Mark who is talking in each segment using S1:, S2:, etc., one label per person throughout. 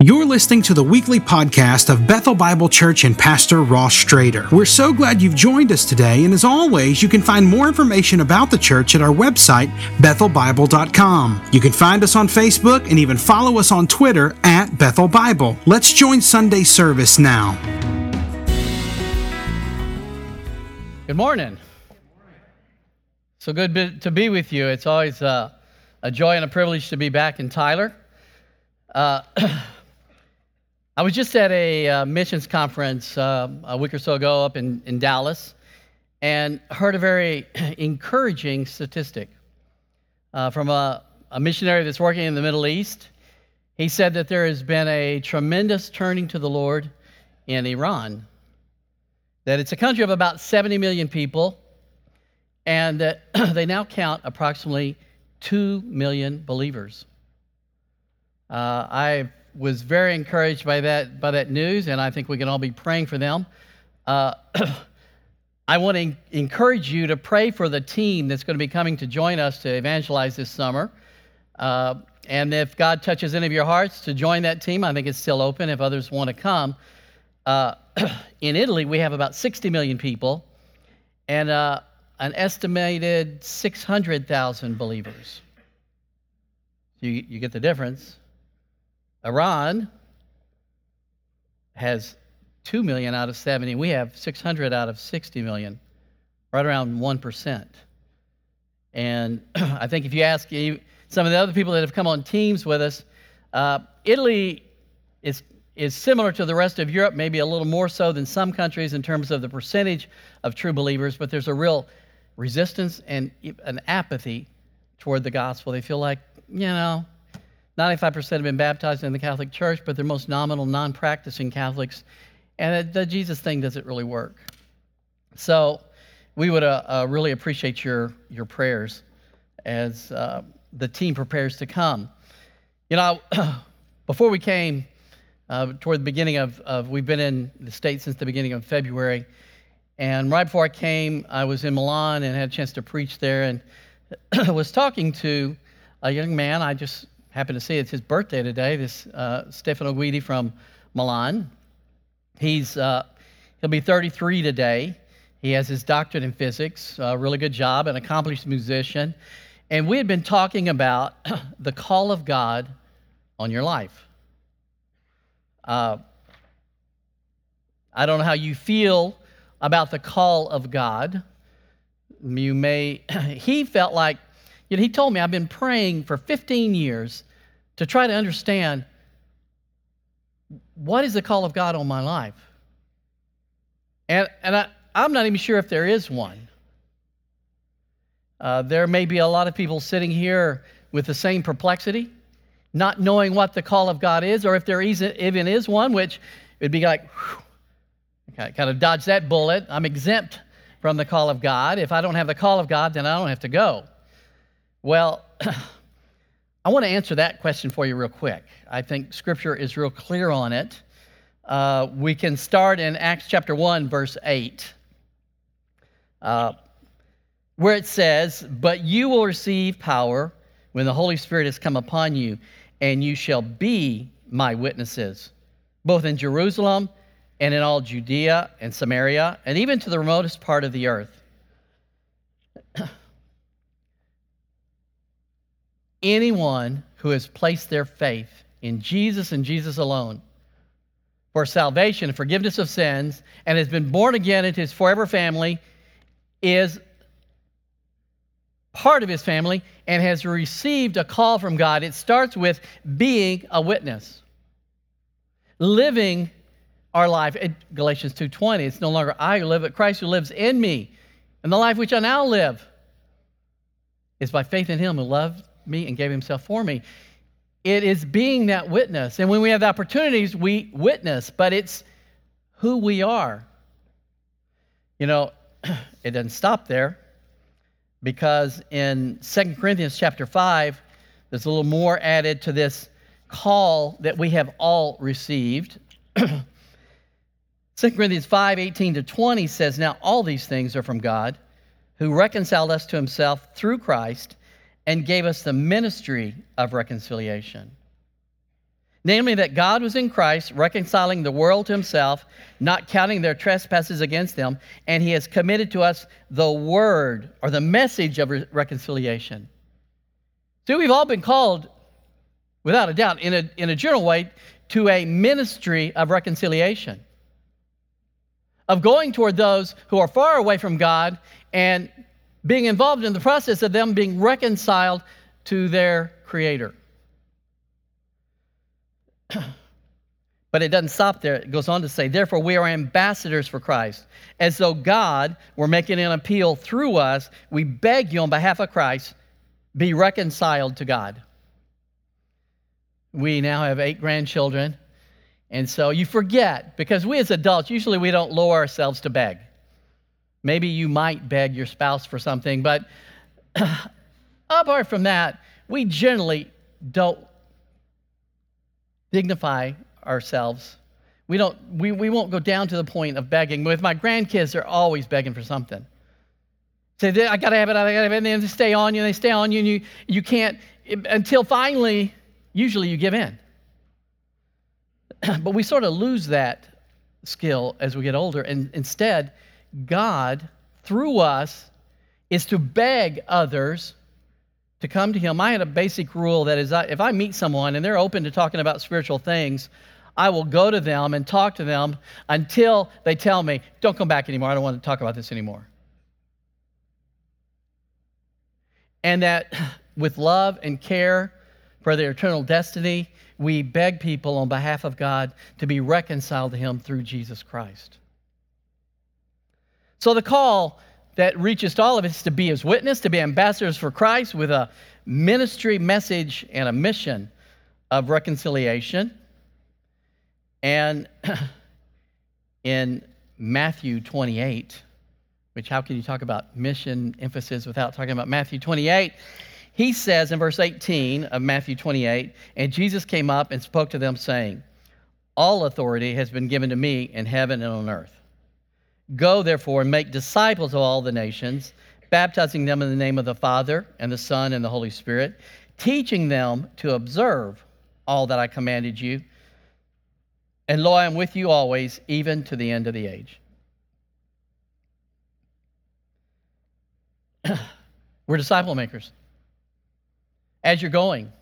S1: You're listening to the weekly podcast of Bethel Bible Church and Pastor Ross Strader. We're so glad you've joined us today, and as always, you can find more information about the church at our website, bethelbible.com. You can find us on Facebook and even follow us on Twitter at Bethel Bible. Let's join Sunday service now.
S2: Good morning. So good to be with you. It's always a, a joy and a privilege to be back in Tyler. Uh, I was just at a uh, missions conference uh, a week or so ago up in, in Dallas and heard a very encouraging statistic uh, from a, a missionary that's working in the Middle East. He said that there has been a tremendous turning to the Lord in Iran, that it's a country of about 70 million people, and that they now count approximately 2 million believers. Uh, I've was very encouraged by that, by that news, and I think we can all be praying for them. Uh, I want to encourage you to pray for the team that's going to be coming to join us to evangelize this summer. Uh, and if God touches any of your hearts to join that team, I think it's still open if others want to come. Uh, in Italy, we have about 60 million people and uh, an estimated 600,000 believers. You, you get the difference. Iran has 2 million out of 70. We have 600 out of 60 million, right around 1%. And I think if you ask some of the other people that have come on teams with us, uh, Italy is, is similar to the rest of Europe, maybe a little more so than some countries in terms of the percentage of true believers, but there's a real resistance and an apathy toward the gospel. They feel like, you know, 95% have been baptized in the Catholic Church, but they're most nominal, non practicing Catholics. And the Jesus thing doesn't really work. So we would uh, uh, really appreciate your, your prayers as uh, the team prepares to come. You know, before we came, uh, toward the beginning of, of, we've been in the state since the beginning of February. And right before I came, I was in Milan and had a chance to preach there and was talking to a young man. I just happen to see it's his birthday today, this uh, Stefano Guidi from Milan. He's, uh, he'll be 33 today. He has his doctorate in physics, a really good job, an accomplished musician. And we had been talking about the call of God on your life. Uh, I don't know how you feel about the call of God. You may, he felt like you know, he told me, I've been praying for 15 years to try to understand what is the call of God on my life. And, and I, I'm not even sure if there is one. Uh, there may be a lot of people sitting here with the same perplexity, not knowing what the call of God is, or if there even is one, which would be like, whew, kind of dodge that bullet. I'm exempt from the call of God. If I don't have the call of God, then I don't have to go. Well, I want to answer that question for you real quick. I think Scripture is real clear on it. Uh, we can start in Acts chapter 1, verse 8, uh, where it says, But you will receive power when the Holy Spirit has come upon you, and you shall be my witnesses, both in Jerusalem and in all Judea and Samaria, and even to the remotest part of the earth. Anyone who has placed their faith in Jesus and Jesus alone for salvation and forgiveness of sins and has been born again into his forever family is part of his family and has received a call from God. It starts with being a witness. Living our life. Galatians 2:20, it's no longer I who live, but Christ who lives in me. And the life which I now live is by faith in him who loved me and gave himself for me. It is being that witness. And when we have the opportunities, we witness, but it's who we are. You know, it doesn't stop there because in 2 Corinthians chapter 5, there's a little more added to this call that we have all received. 2 Corinthians 5 18 to 20 says, Now all these things are from God, who reconciled us to himself through Christ and gave us the ministry of reconciliation. namely that God was in Christ, reconciling the world to himself, not counting their trespasses against them, and he has committed to us the word or the message of re- reconciliation. See, we've all been called, without a doubt, in a, in a general way, to a ministry of reconciliation, of going toward those who are far away from God and being involved in the process of them being reconciled to their Creator. but it doesn't stop there. It goes on to say, Therefore, we are ambassadors for Christ. As though God were making an appeal through us, we beg you on behalf of Christ, be reconciled to God. We now have eight grandchildren. And so you forget, because we as adults, usually we don't lower ourselves to beg. Maybe you might beg your spouse for something, but apart from that, we generally don't dignify ourselves. We, don't, we, we won't go down to the point of begging. With my grandkids, they're always begging for something. Say, I gotta have it, I gotta have it, and they stay on you, and they stay on you, and you, you can't, until finally, usually you give in. but we sort of lose that skill as we get older, and instead, God, through us, is to beg others to come to Him. I had a basic rule that is if I meet someone and they're open to talking about spiritual things, I will go to them and talk to them until they tell me, don't come back anymore. I don't want to talk about this anymore. And that with love and care for their eternal destiny, we beg people on behalf of God to be reconciled to Him through Jesus Christ. So the call that reaches to all of us to be his witness, to be ambassadors for Christ with a ministry message and a mission of reconciliation. And in Matthew 28, which how can you talk about mission emphasis without talking about Matthew 28? He says in verse 18 of Matthew 28, and Jesus came up and spoke to them, saying, All authority has been given to me in heaven and on earth. Go, therefore, and make disciples of all the nations, baptizing them in the name of the Father, and the Son, and the Holy Spirit, teaching them to observe all that I commanded you. And lo, I am with you always, even to the end of the age. We're disciple makers. As you're going,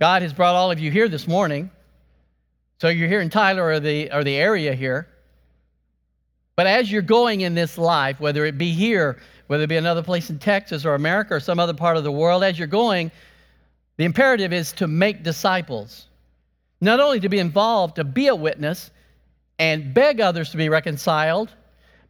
S2: God has brought all of you here this morning. So you're here in Tyler or the, or the area here. But as you're going in this life, whether it be here, whether it be another place in Texas or America or some other part of the world, as you're going, the imperative is to make disciples. Not only to be involved, to be a witness and beg others to be reconciled,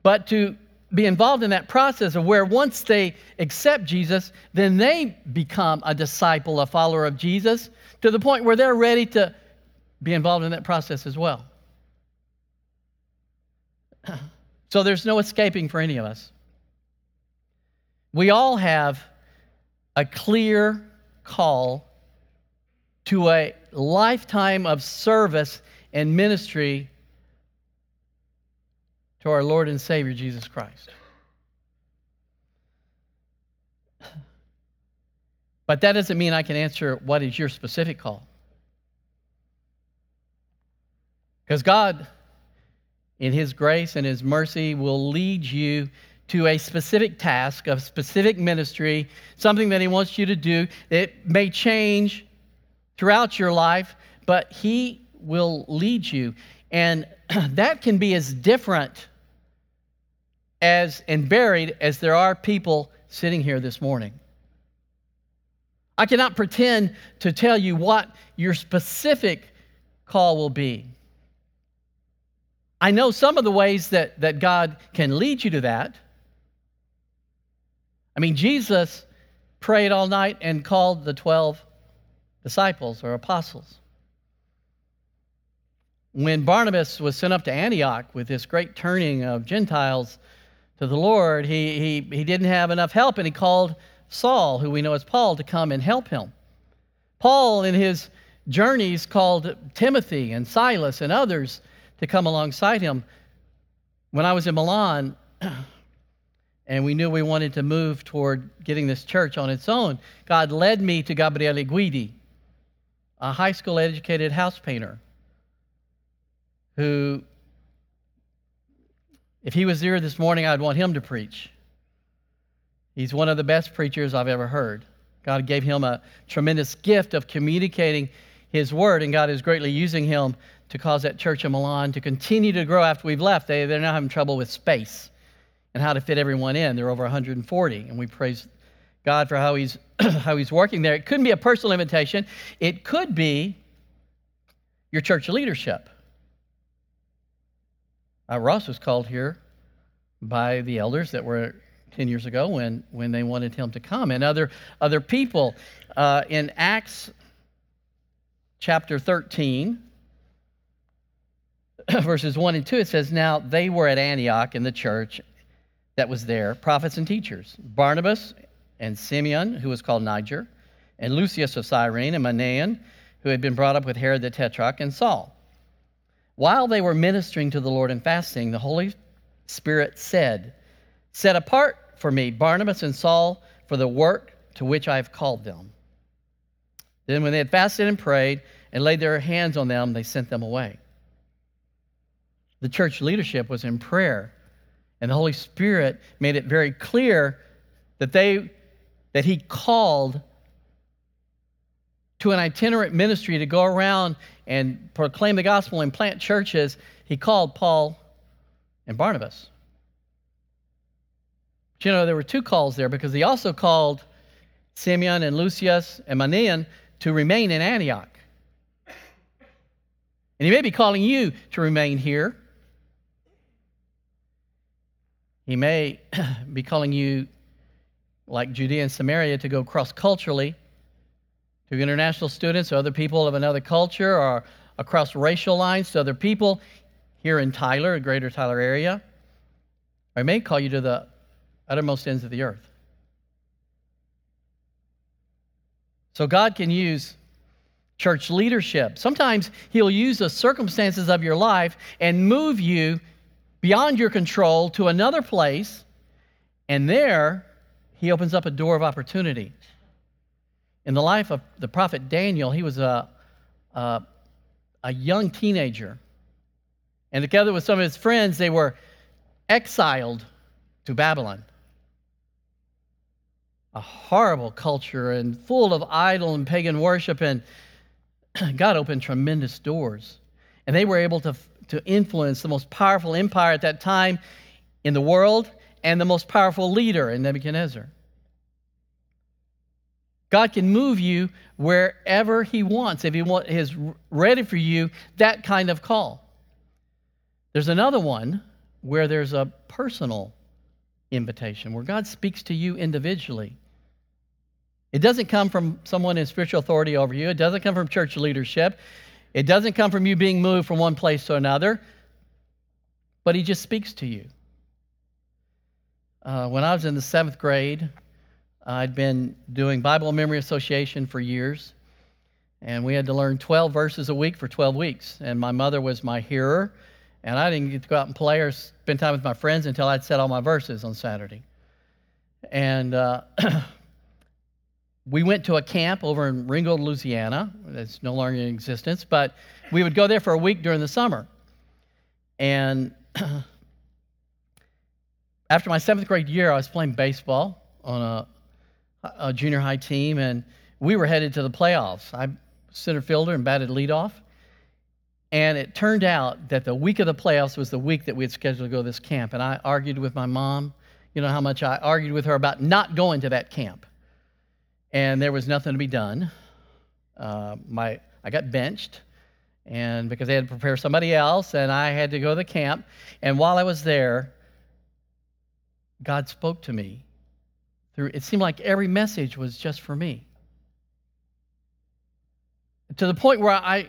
S2: but to be involved in that process of where once they accept Jesus, then they become a disciple, a follower of Jesus, to the point where they're ready to be involved in that process as well. So there's no escaping for any of us. We all have a clear call to a lifetime of service and ministry to our Lord and Savior Jesus Christ. But that doesn't mean I can answer what is your specific call. Because God in His grace and His mercy, will lead you to a specific task, a specific ministry, something that He wants you to do. It may change throughout your life, but He will lead you. And that can be as different as and varied as there are people sitting here this morning. I cannot pretend to tell you what your specific call will be. I know some of the ways that, that God can lead you to that. I mean, Jesus prayed all night and called the 12 disciples or apostles. When Barnabas was sent up to Antioch with this great turning of Gentiles to the Lord, he, he, he didn't have enough help and he called Saul, who we know as Paul, to come and help him. Paul, in his journeys, called Timothy and Silas and others to come alongside him. When I was in Milan, and we knew we wanted to move toward getting this church on its own, God led me to Gabriele Guidi, a high school educated house painter who, if he was here this morning, I'd want him to preach. He's one of the best preachers I've ever heard. God gave him a tremendous gift of communicating his word, and God is greatly using him to cause that church in Milan to continue to grow after we've left. They, they're now having trouble with space and how to fit everyone in. They're over 140, and we praise God for how he's, how he's working there. It couldn't be a personal invitation, it could be your church leadership. Uh, Ross was called here by the elders that were 10 years ago when, when they wanted him to come, and other, other people. Uh, in Acts chapter 13, verses 1 and 2, it says, Now they were at Antioch in the church that was there, prophets and teachers Barnabas and Simeon, who was called Niger, and Lucius of Cyrene, and Manaen, who had been brought up with Herod the Tetrarch, and Saul. While they were ministering to the Lord and fasting, the Holy Spirit said, Set apart for me Barnabas and Saul for the work to which I have called them. Then, when they had fasted and prayed and laid their hands on them, they sent them away. The church leadership was in prayer, and the Holy Spirit made it very clear that they that he called to an itinerant ministry to go around and proclaim the gospel and plant churches, he called Paul and Barnabas. But you know, there were two calls there because he also called Simeon and Lucius and Manaen to remain in Antioch. And he may be calling you to remain here. He may be calling you, like Judea and Samaria, to go cross culturally to international students or other people of another culture or across racial lines to other people here in Tyler, greater Tyler area. He may call you to the uttermost ends of the earth. So God can use church leadership. Sometimes He'll use the circumstances of your life and move you beyond your control to another place, and there He opens up a door of opportunity. In the life of the prophet Daniel, he was a, a, a young teenager. And together with some of his friends, they were exiled to Babylon. A horrible culture and full of idol and pagan worship, and God opened tremendous doors. And they were able to, to influence the most powerful empire at that time in the world and the most powerful leader in Nebuchadnezzar. God can move you wherever He wants if He want, is ready for you that kind of call. There's another one where there's a personal invitation, where God speaks to you individually. It doesn't come from someone in spiritual authority over you, it doesn't come from church leadership, it doesn't come from you being moved from one place to another, but He just speaks to you. Uh, when I was in the seventh grade, I'd been doing Bible Memory Association for years, and we had to learn 12 verses a week for 12 weeks. And my mother was my hearer, and I didn't get to go out and play or spend time with my friends until I'd said all my verses on Saturday. And uh, we went to a camp over in Ringgold, Louisiana. That's no longer in existence, but we would go there for a week during the summer. And after my seventh grade year, I was playing baseball on a a junior high team, and we were headed to the playoffs. I center fielder and batted leadoff. And it turned out that the week of the playoffs was the week that we had scheduled to go to this camp. And I argued with my mom. You know how much I argued with her about not going to that camp. And there was nothing to be done. Uh, my, I got benched, and because they had to prepare somebody else, and I had to go to the camp. And while I was there, God spoke to me through, it seemed like every message was just for me. To the point where I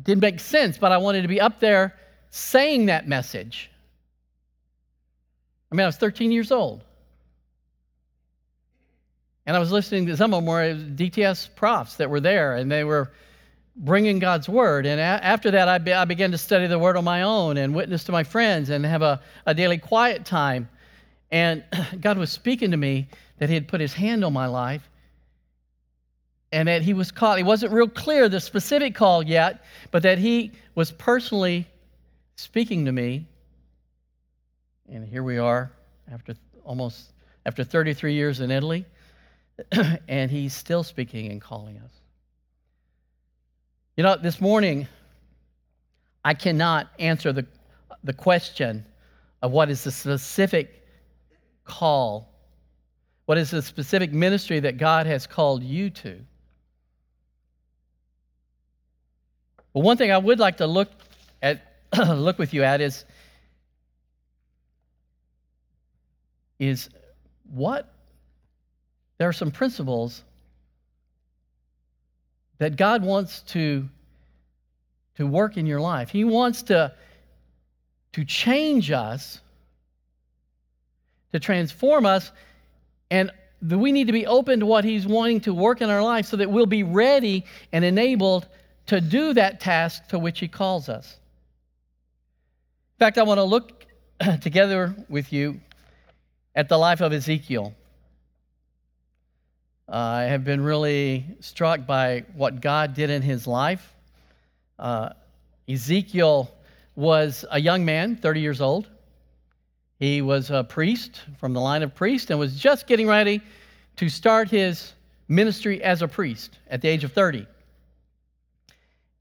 S2: didn't make sense, but I wanted to be up there saying that message. I mean, I was 13 years old. And I was listening to some of them were DTS profs that were there, and they were bringing God's word. And a- after that, I, be- I began to study the word on my own and witness to my friends and have a, a daily quiet time. And God was speaking to me that He had put His hand on my life. and that he was called. It wasn't real clear the specific call yet, but that he was personally speaking to me. And here we are after almost after 33 years in Italy, and he's still speaking and calling us. You know, this morning, I cannot answer the, the question of what is the specific call, what is the specific ministry that God has called you to. But one thing I would like to look at look with you at is is what there are some principles that God wants to to work in your life. He wants to to change us, to transform us, and we need to be open to what He's wanting to work in our life so that we'll be ready and enabled to do that task to which He calls us. In fact, I want to look together with you at the life of Ezekiel. Uh, I have been really struck by what God did in his life. Uh, Ezekiel was a young man, 30 years old. He was a priest from the line of priest and was just getting ready to start his ministry as a priest at the age of 30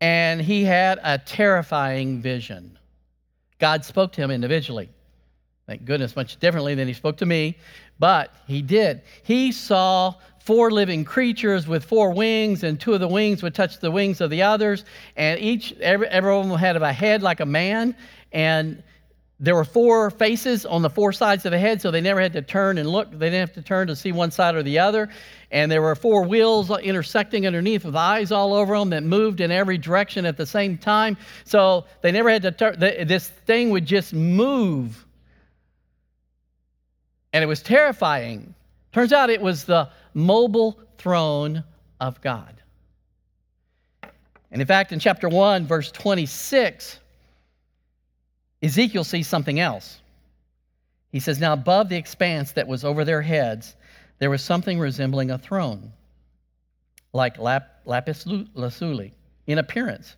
S2: and he had a terrifying vision. God spoke to him individually. Thank goodness, much differently than he spoke to me, but he did. He saw four living creatures with four wings, and two of the wings would touch the wings of the others, and each every, every one of them had a head like a man, and there were four faces on the four sides of the head, so they never had to turn and look. They didn't have to turn to see one side or the other. And there were four wheels intersecting underneath with eyes all over them that moved in every direction at the same time. So they never had to turn. This thing would just move. And it was terrifying. Turns out it was the mobile throne of God. And in fact, in chapter 1, verse 26, Ezekiel sees something else. He says, Now above the expanse that was over their heads, there was something resembling a throne, like lap, lapis lazuli in appearance.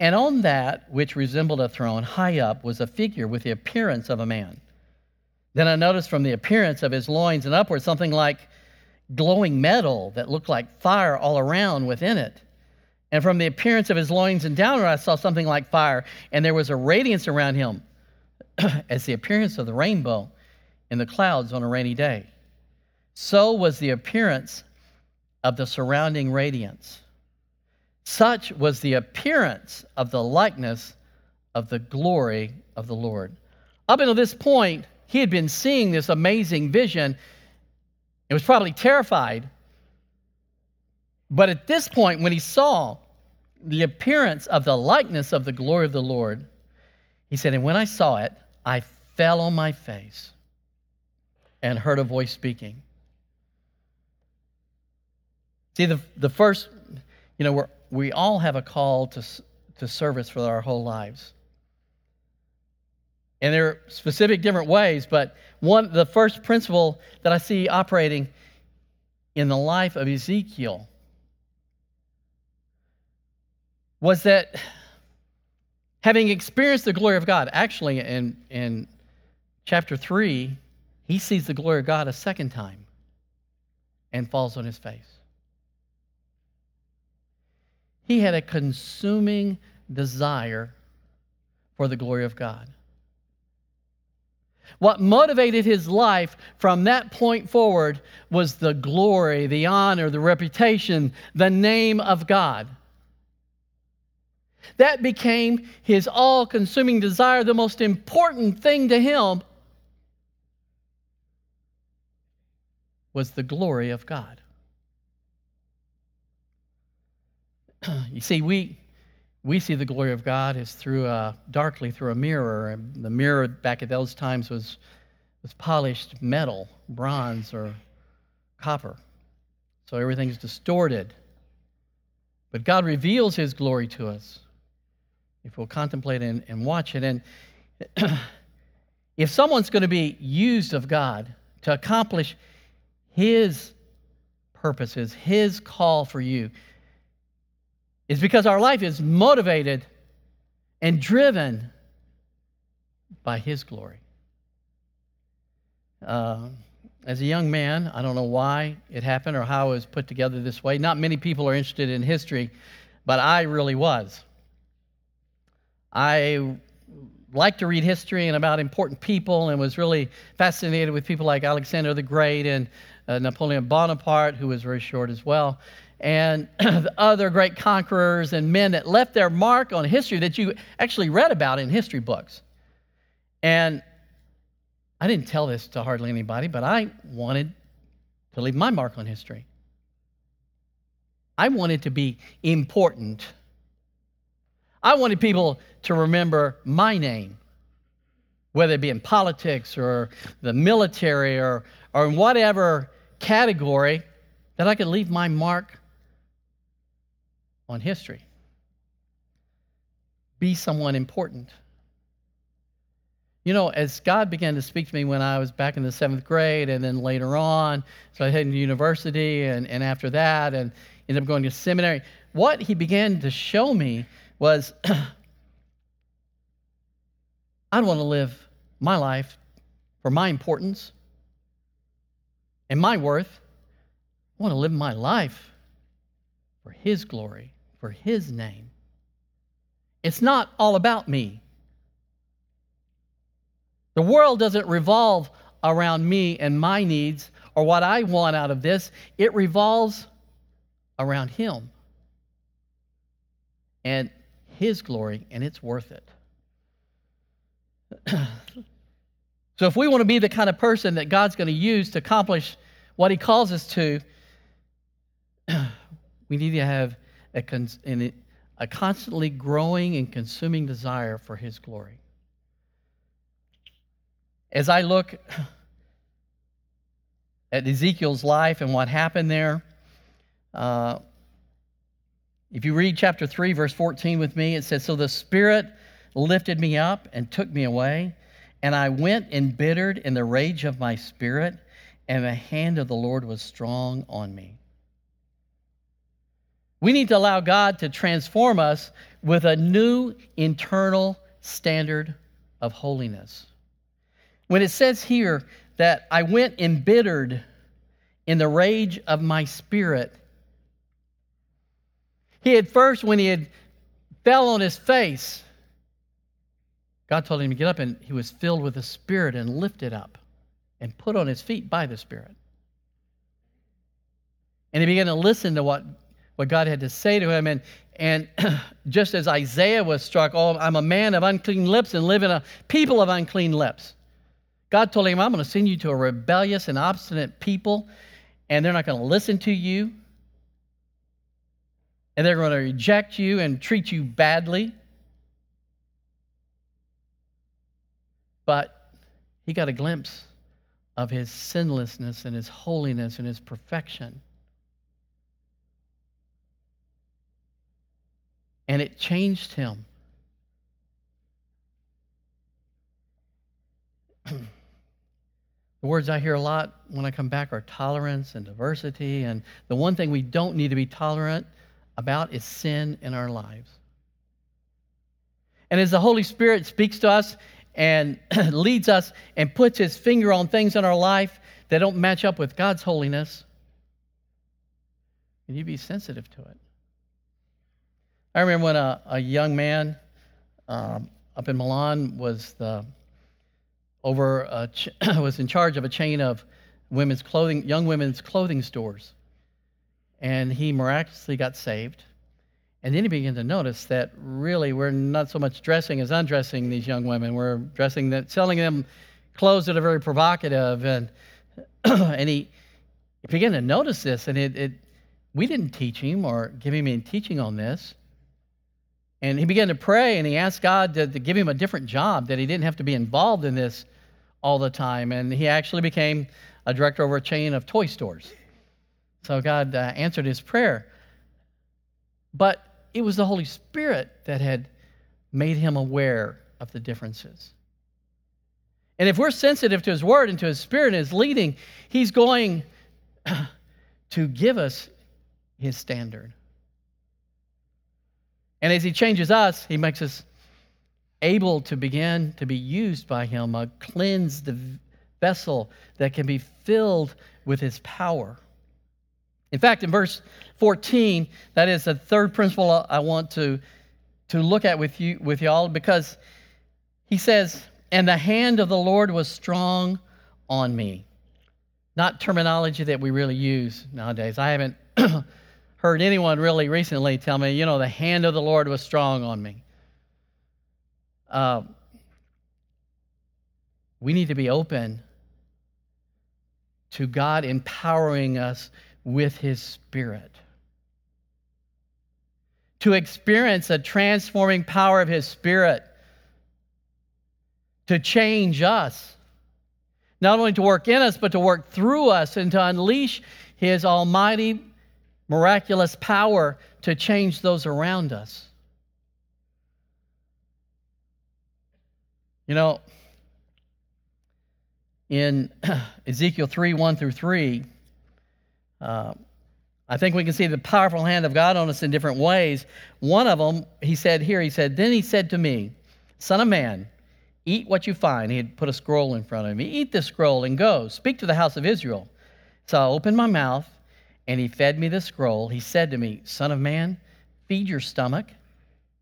S2: And on that, which resembled a throne, high up was a figure with the appearance of a man. Then I noticed from the appearance of his loins and upward something like glowing metal that looked like fire all around within it. And from the appearance of his loins and downward, I saw something like fire, and there was a radiance around him, as the appearance of the rainbow in the clouds on a rainy day. So was the appearance of the surrounding radiance. Such was the appearance of the likeness of the glory of the Lord. Up until this point, he had been seeing this amazing vision. He was probably terrified but at this point, when he saw the appearance of the likeness of the glory of the Lord, he said, And when I saw it, I fell on my face and heard a voice speaking. See, the, the first, you know, we we all have a call to, to service for our whole lives. And there are specific different ways, but one the first principle that I see operating in the life of Ezekiel was that having experienced the glory of God, actually in, in chapter 3, he sees the glory of God a second time and falls on his face. He had a consuming desire for the glory of God. What motivated his life from that point forward was the glory, the honor, the reputation, the name of God. That became his all consuming desire, the most important thing to him was the glory of God. you see, we, we see the glory of God is through a, darkly through a mirror. And the mirror back at those times was, was polished metal, bronze, or copper. So everything's distorted. But God reveals his glory to us if we'll contemplate and, and watch it. And if someone's going to be used of God to accomplish His purposes, His call for you, is because our life is motivated and driven by His glory. Uh, as a young man, I don't know why it happened or how it was put together this way. Not many people are interested in history, but I really was. I liked to read history and about important people and was really fascinated with people like Alexander the Great and uh, Napoleon Bonaparte, who was very short as well, and other great conquerors and men that left their mark on history that you actually read about in history books. And I didn't tell this to hardly anybody, but I wanted to leave my mark on history. I wanted to be important. I wanted people to remember my name, whether it be in politics or the military or, or in whatever category, that I could leave my mark on history. Be someone important. You know, as God began to speak to me when I was back in the seventh grade and then later on, so I headed to university and, and after that and ended up going to seminary, what he began to show me was I want to live my life for my importance and my worth. I want to live my life for His glory, for His name. It's not all about me. The world doesn't revolve around me and my needs or what I want out of this, it revolves around Him and His glory, and it's worth it. so, if we want to be the kind of person that God's going to use to accomplish what He calls us to, we need to have a, a constantly growing and consuming desire for His glory. As I look at Ezekiel's life and what happened there, uh, if you read chapter 3, verse 14 with me, it says, So the Spirit lifted me up and took me away, and I went embittered in the rage of my spirit, and the hand of the Lord was strong on me. We need to allow God to transform us with a new internal standard of holiness. When it says here that I went embittered in the rage of my spirit, he had first, when he had fell on his face, God told him to get up, and he was filled with the Spirit and lifted up and put on his feet by the Spirit. And he began to listen to what, what God had to say to him. And, and just as Isaiah was struck, oh, I'm a man of unclean lips and live in a people of unclean lips. God told him, I'm going to send you to a rebellious and obstinate people, and they're not going to listen to you. And they're going to reject you and treat you badly. But he got a glimpse of his sinlessness and his holiness and his perfection. And it changed him. the words I hear a lot when I come back are tolerance and diversity. And the one thing we don't need to be tolerant about is sin in our lives. And as the Holy Spirit speaks to us, and leads us and puts his finger on things in our life that don't match up with God's holiness, and you be sensitive to it. I remember when a, a young man um, up in Milan was the over ch- was in charge of a chain of women's clothing, young women's clothing stores, and he miraculously got saved. And then he began to notice that really we're not so much dressing as undressing these young women. We're dressing that, selling them clothes that are very provocative. And, and he, he began to notice this, and it, it, we didn't teach him or give him any teaching on this. And he began to pray, and he asked God to, to give him a different job, that he didn't have to be involved in this all the time. And he actually became a director over a chain of toy stores. So God uh, answered his prayer. But it was the Holy Spirit that had made him aware of the differences. And if we're sensitive to his word and to his spirit and his leading, he's going to give us his standard. And as he changes us, he makes us able to begin to be used by him, a cleansed vessel that can be filled with his power. In fact, in verse 14, that is the third principle I want to, to look at with you with y'all because he says, and the hand of the Lord was strong on me. Not terminology that we really use nowadays. I haven't heard anyone really recently tell me, you know, the hand of the Lord was strong on me. Uh, we need to be open to God empowering us with His Spirit. To experience a transforming power of His Spirit to change us. Not only to work in us, but to work through us and to unleash His almighty, miraculous power to change those around us. You know, in Ezekiel 3 1 through 3, uh, I think we can see the powerful hand of God on us in different ways. One of them, he said here, he said, Then he said to me, Son of man, eat what you find. He had put a scroll in front of me. Eat this scroll and go. Speak to the house of Israel. So I opened my mouth, and he fed me the scroll. He said to me, Son of man, feed your stomach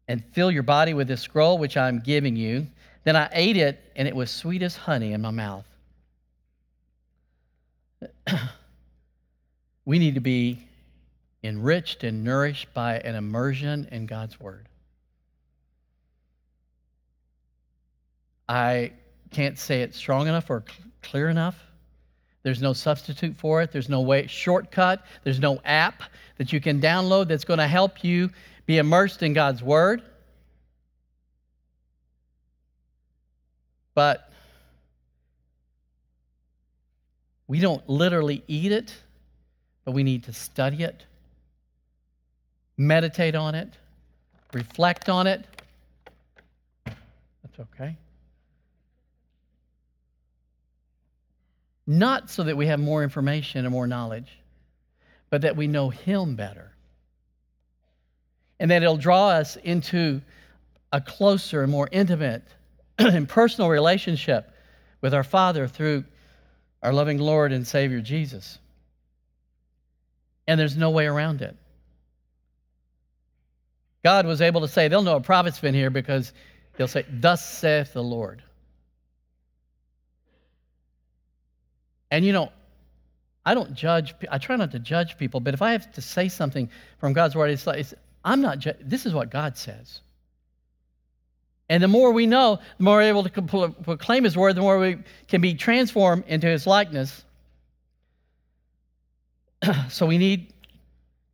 S2: and fill your body with this scroll which I'm giving you. Then I ate it, and it was sweet as honey in my mouth. we need to be enriched and nourished by an immersion in God's Word. I can't say it strong enough or clear enough. There's no substitute for it. There's no way shortcut. There's no app that you can download that's going to help you be immersed in God's Word. But we don't literally eat it, but we need to study it, meditate on it, reflect on it. That's okay. Not so that we have more information and more knowledge, but that we know Him better. And that it'll draw us into a closer and more intimate and personal relationship with our Father through our loving Lord and Savior Jesus. And there's no way around it. God was able to say, they'll know a prophet's been here because they'll say, Thus saith the Lord. And you know, I don't judge, I try not to judge people, but if I have to say something from God's word, it's like, it's, I'm not, ju- this is what God says. And the more we know, the more we're able to proclaim His word, the more we can be transformed into His likeness. so we need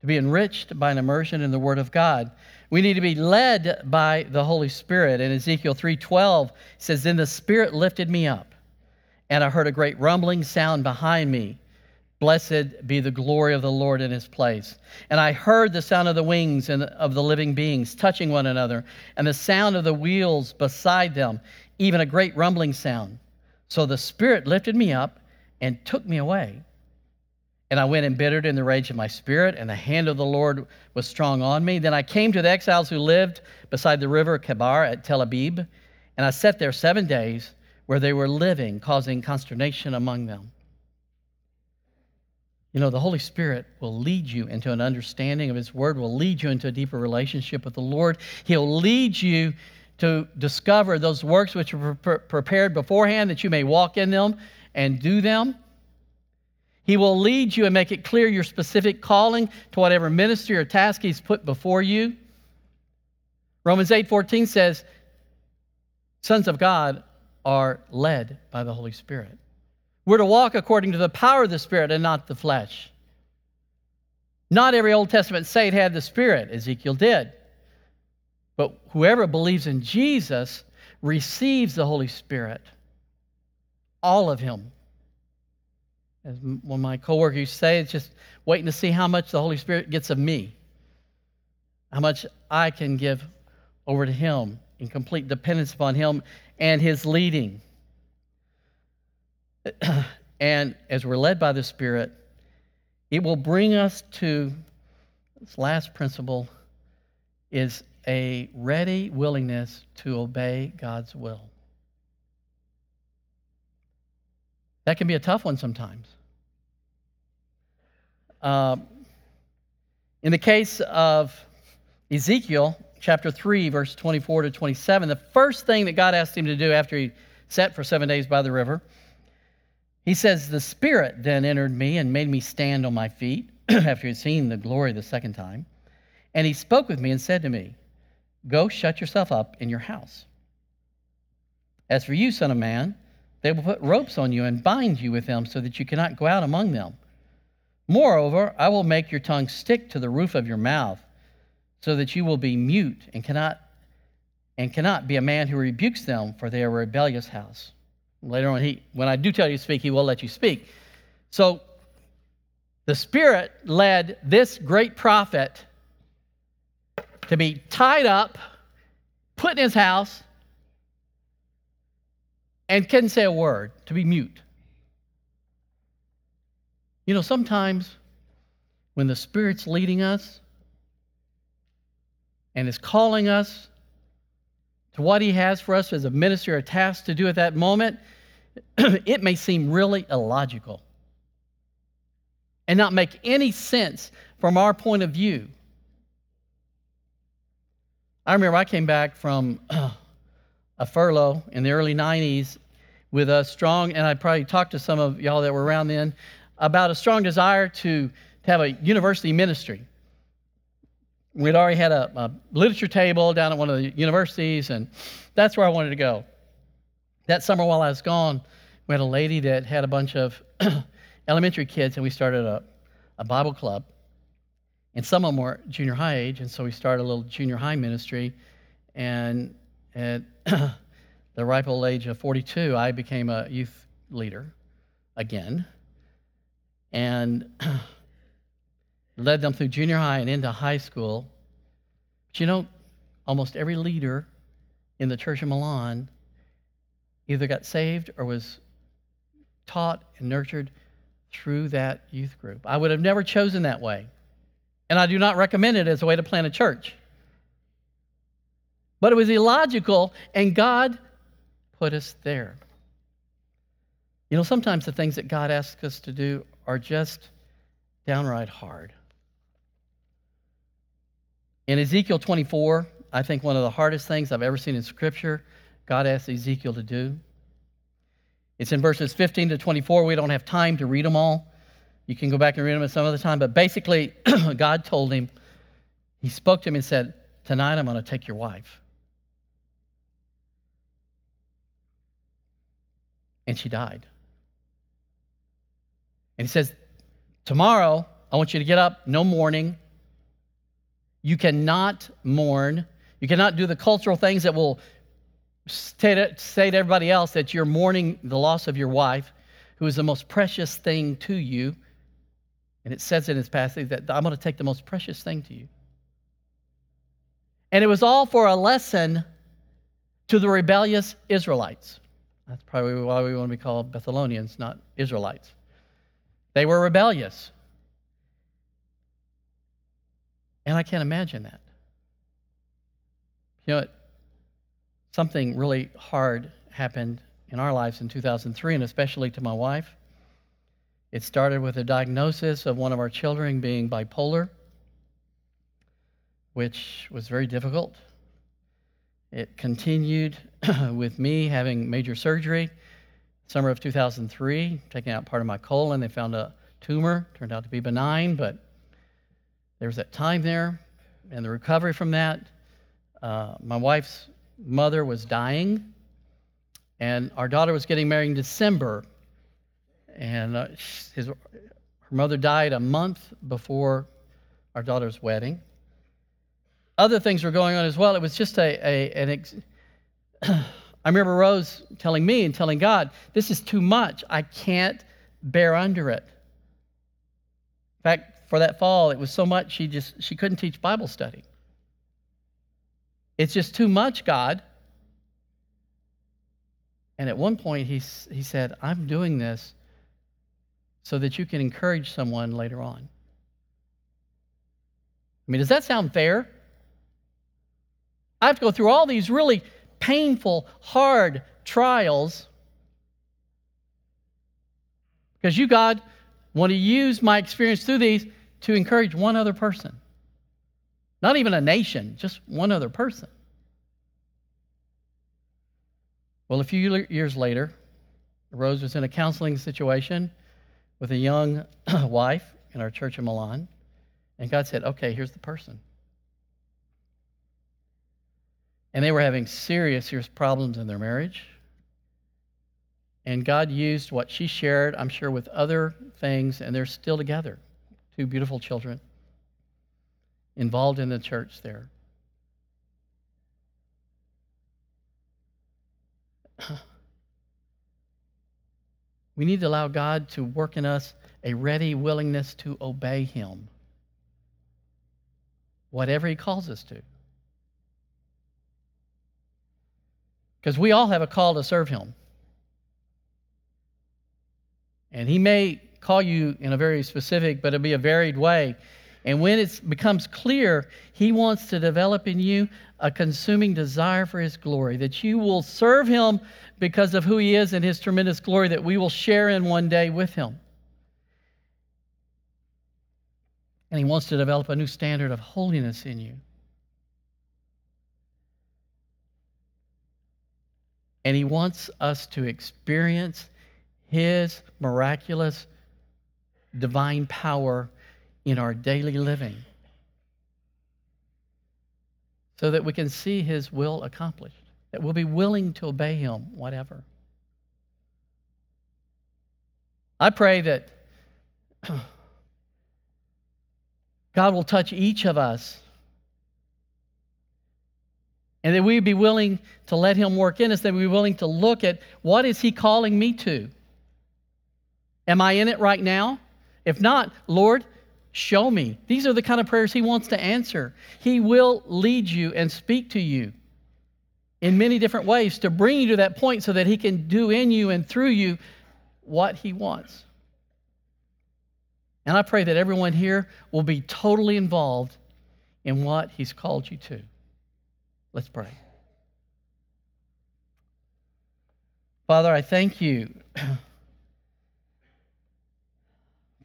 S2: to be enriched by an immersion in the Word of God. We need to be led by the Holy Spirit. In Ezekiel 3:12, it says, "Then the Spirit lifted me up, and I heard a great rumbling sound behind me." Blessed be the glory of the Lord in his place. And I heard the sound of the wings and of the living beings touching one another, and the sound of the wheels beside them, even a great rumbling sound. So the Spirit lifted me up and took me away. And I went embittered in the rage of my spirit, and the hand of the Lord was strong on me. Then I came to the exiles who lived beside the river Chebar at Tel Abib, and I sat there seven days where they were living, causing consternation among them. You know, the Holy Spirit will lead you into an understanding of His Word, will lead you into a deeper relationship with the Lord. He'll lead you to discover those works which were prepared beforehand that you may walk in them and do them. He will lead you and make it clear your specific calling to whatever ministry or task He's put before you. Romans 8:14 says, "Sons of God are led by the Holy Spirit." We're to walk according to the power of the Spirit and not the flesh. Not every Old Testament saint had the Spirit, Ezekiel did. But whoever believes in Jesus receives the Holy Spirit, all of Him. As one of my coworkers used to say, it's just waiting to see how much the Holy Spirit gets of me, how much I can give over to Him in complete dependence upon Him and His leading. and as we're led by the Spirit, It will bring us to this last principle is a ready willingness to obey God's will. That can be a tough one sometimes. Uh, in the case of Ezekiel chapter 3, verse 24 to 27, the first thing that God asked him to do after he sat for seven days by the river, he says, The Spirit then entered me and made me stand on my feet after he had seen the glory the second time. And he spoke with me and said to me, Go shut yourself up in your house. As for you, son of man, they will put ropes on you and bind you with them so that you cannot go out among them. Moreover, I will make your tongue stick to the roof of your mouth so that you will be mute and cannot and cannot be a man who rebukes them for they are a rebellious house. Later on, he, when I do tell you to speak, he will let you speak. So the Spirit led this great prophet to be tied up, put in his house, and couldn't say a word, to be mute. You know, sometimes when the Spirit's leading us and is calling us to what He has for us as a ministry or a task to do at that moment, it may seem really illogical and not make any sense from our point of view. I remember I came back from a furlough in the early 90s with a strong, and I probably talked to some of y'all that were around then, about a strong desire to, to have a university ministry. We'd already had a, a literature table down at one of the universities, and that's where I wanted to go. That summer while I was gone, we had a lady that had a bunch of elementary kids, and we started a, a Bible club. And some of them were junior high age, and so we started a little junior high ministry. And at the ripe old age of 42, I became a youth leader again and led them through junior high and into high school. But you know, almost every leader in the church of Milan either got saved or was taught and nurtured through that youth group. I would have never chosen that way. And I do not recommend it as a way to plant a church. But it was illogical, and God put us there. You know, sometimes the things that God asks us to do are just downright hard. In Ezekiel 24, I think one of the hardest things I've ever seen in Scripture, God asked Ezekiel to do. It's in verses 15 to 24. We don't have time to read them all. You can go back and read them at some other time. But basically, God told him, He spoke to him and said, Tonight I'm going to take your wife. And she died. And he says, Tomorrow, I want you to get up, no mourning. You cannot mourn. You cannot do the cultural things that will say to, say to everybody else that you're mourning the loss of your wife, who is the most precious thing to you. And it says in his passage that I'm going to take the most precious thing to you. And it was all for a lesson to the rebellious Israelites. That's probably why we want to be called Bethelonians, not Israelites. They were rebellious. And I can't imagine that. You know, something really hard happened in our lives in 2003, and especially to my wife. It started with a diagnosis of one of our children being bipolar, which was very difficult. It continued with me having major surgery. Summer of 2003, taking out part of my colon, they found a tumor. Turned out to be benign, but there was that time there and the recovery from that. Uh, my wife's mother was dying, and our daughter was getting married in December. And uh, his, her mother died a month before our daughter's wedding. Other things were going on as well. It was just a, a an. Ex- I remember Rose telling me and telling God, "This is too much. I can't bear under it." In fact, for that fall, it was so much she just she couldn't teach Bible study. It's just too much, God. And at one point, he, he said, I'm doing this so that you can encourage someone later on. I mean, does that sound fair? I have to go through all these really painful, hard trials because you, God, want to use my experience through these to encourage one other person. Not even a nation, just one other person. Well, a few years later, Rose was in a counseling situation with a young wife in our church in Milan. And God said, okay, here's the person. And they were having serious, serious problems in their marriage. And God used what she shared, I'm sure, with other things, and they're still together. Two beautiful children involved in the church there. We need to allow God to work in us a ready willingness to obey Him, whatever He calls us to. Because we all have a call to serve Him. And He may call you in a very specific, but it'll be a varied way. And when it becomes clear, He wants to develop in you a consuming desire for His glory, that you will serve Him because of who He is and His tremendous glory that we will share in one day with Him. And He wants to develop a new standard of holiness in you. And He wants us to experience His miraculous divine power in our daily living so that we can see His will accomplished that we'll be willing to obey Him, whatever. I pray that God will touch each of us and that we be willing to let him work in us that we be willing to look at what is he calling me to am i in it right now if not lord show me these are the kind of prayers he wants to answer he will lead you and speak to you in many different ways to bring you to that point so that He can do in you and through you what He wants. And I pray that everyone here will be totally involved in what He's called you to. Let's pray. Father, I thank you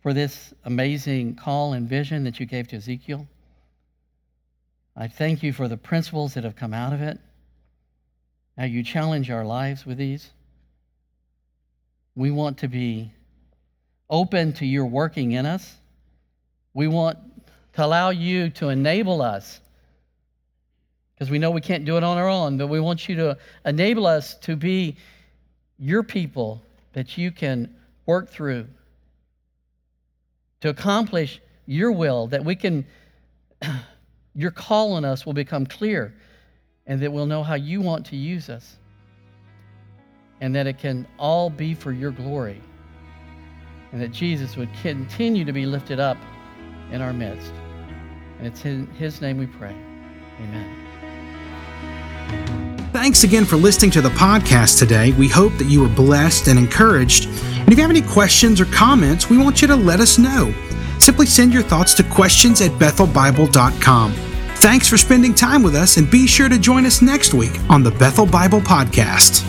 S2: for this amazing call and vision that you gave to Ezekiel. I thank you for the principles that have come out of it. Now, you challenge our lives with these. We want to be open to your working in us. We want to allow you to enable us because we know we can't do it on our own, but we want you to enable us to be your people that you can work through to accomplish your will, that we can, your call on us will become clear and that we'll know how you want to use us, and that it can all be for your glory, and that Jesus would continue to be lifted up in our midst. And it's in His name we pray. Amen.
S1: Thanks again for listening to the podcast today. We hope that you were blessed and encouraged. And if you have any questions or comments, we want you to let us know. Simply send your thoughts to questions at bethelbible.com. Thanks for spending time with us, and be sure to join us next week on the Bethel Bible Podcast.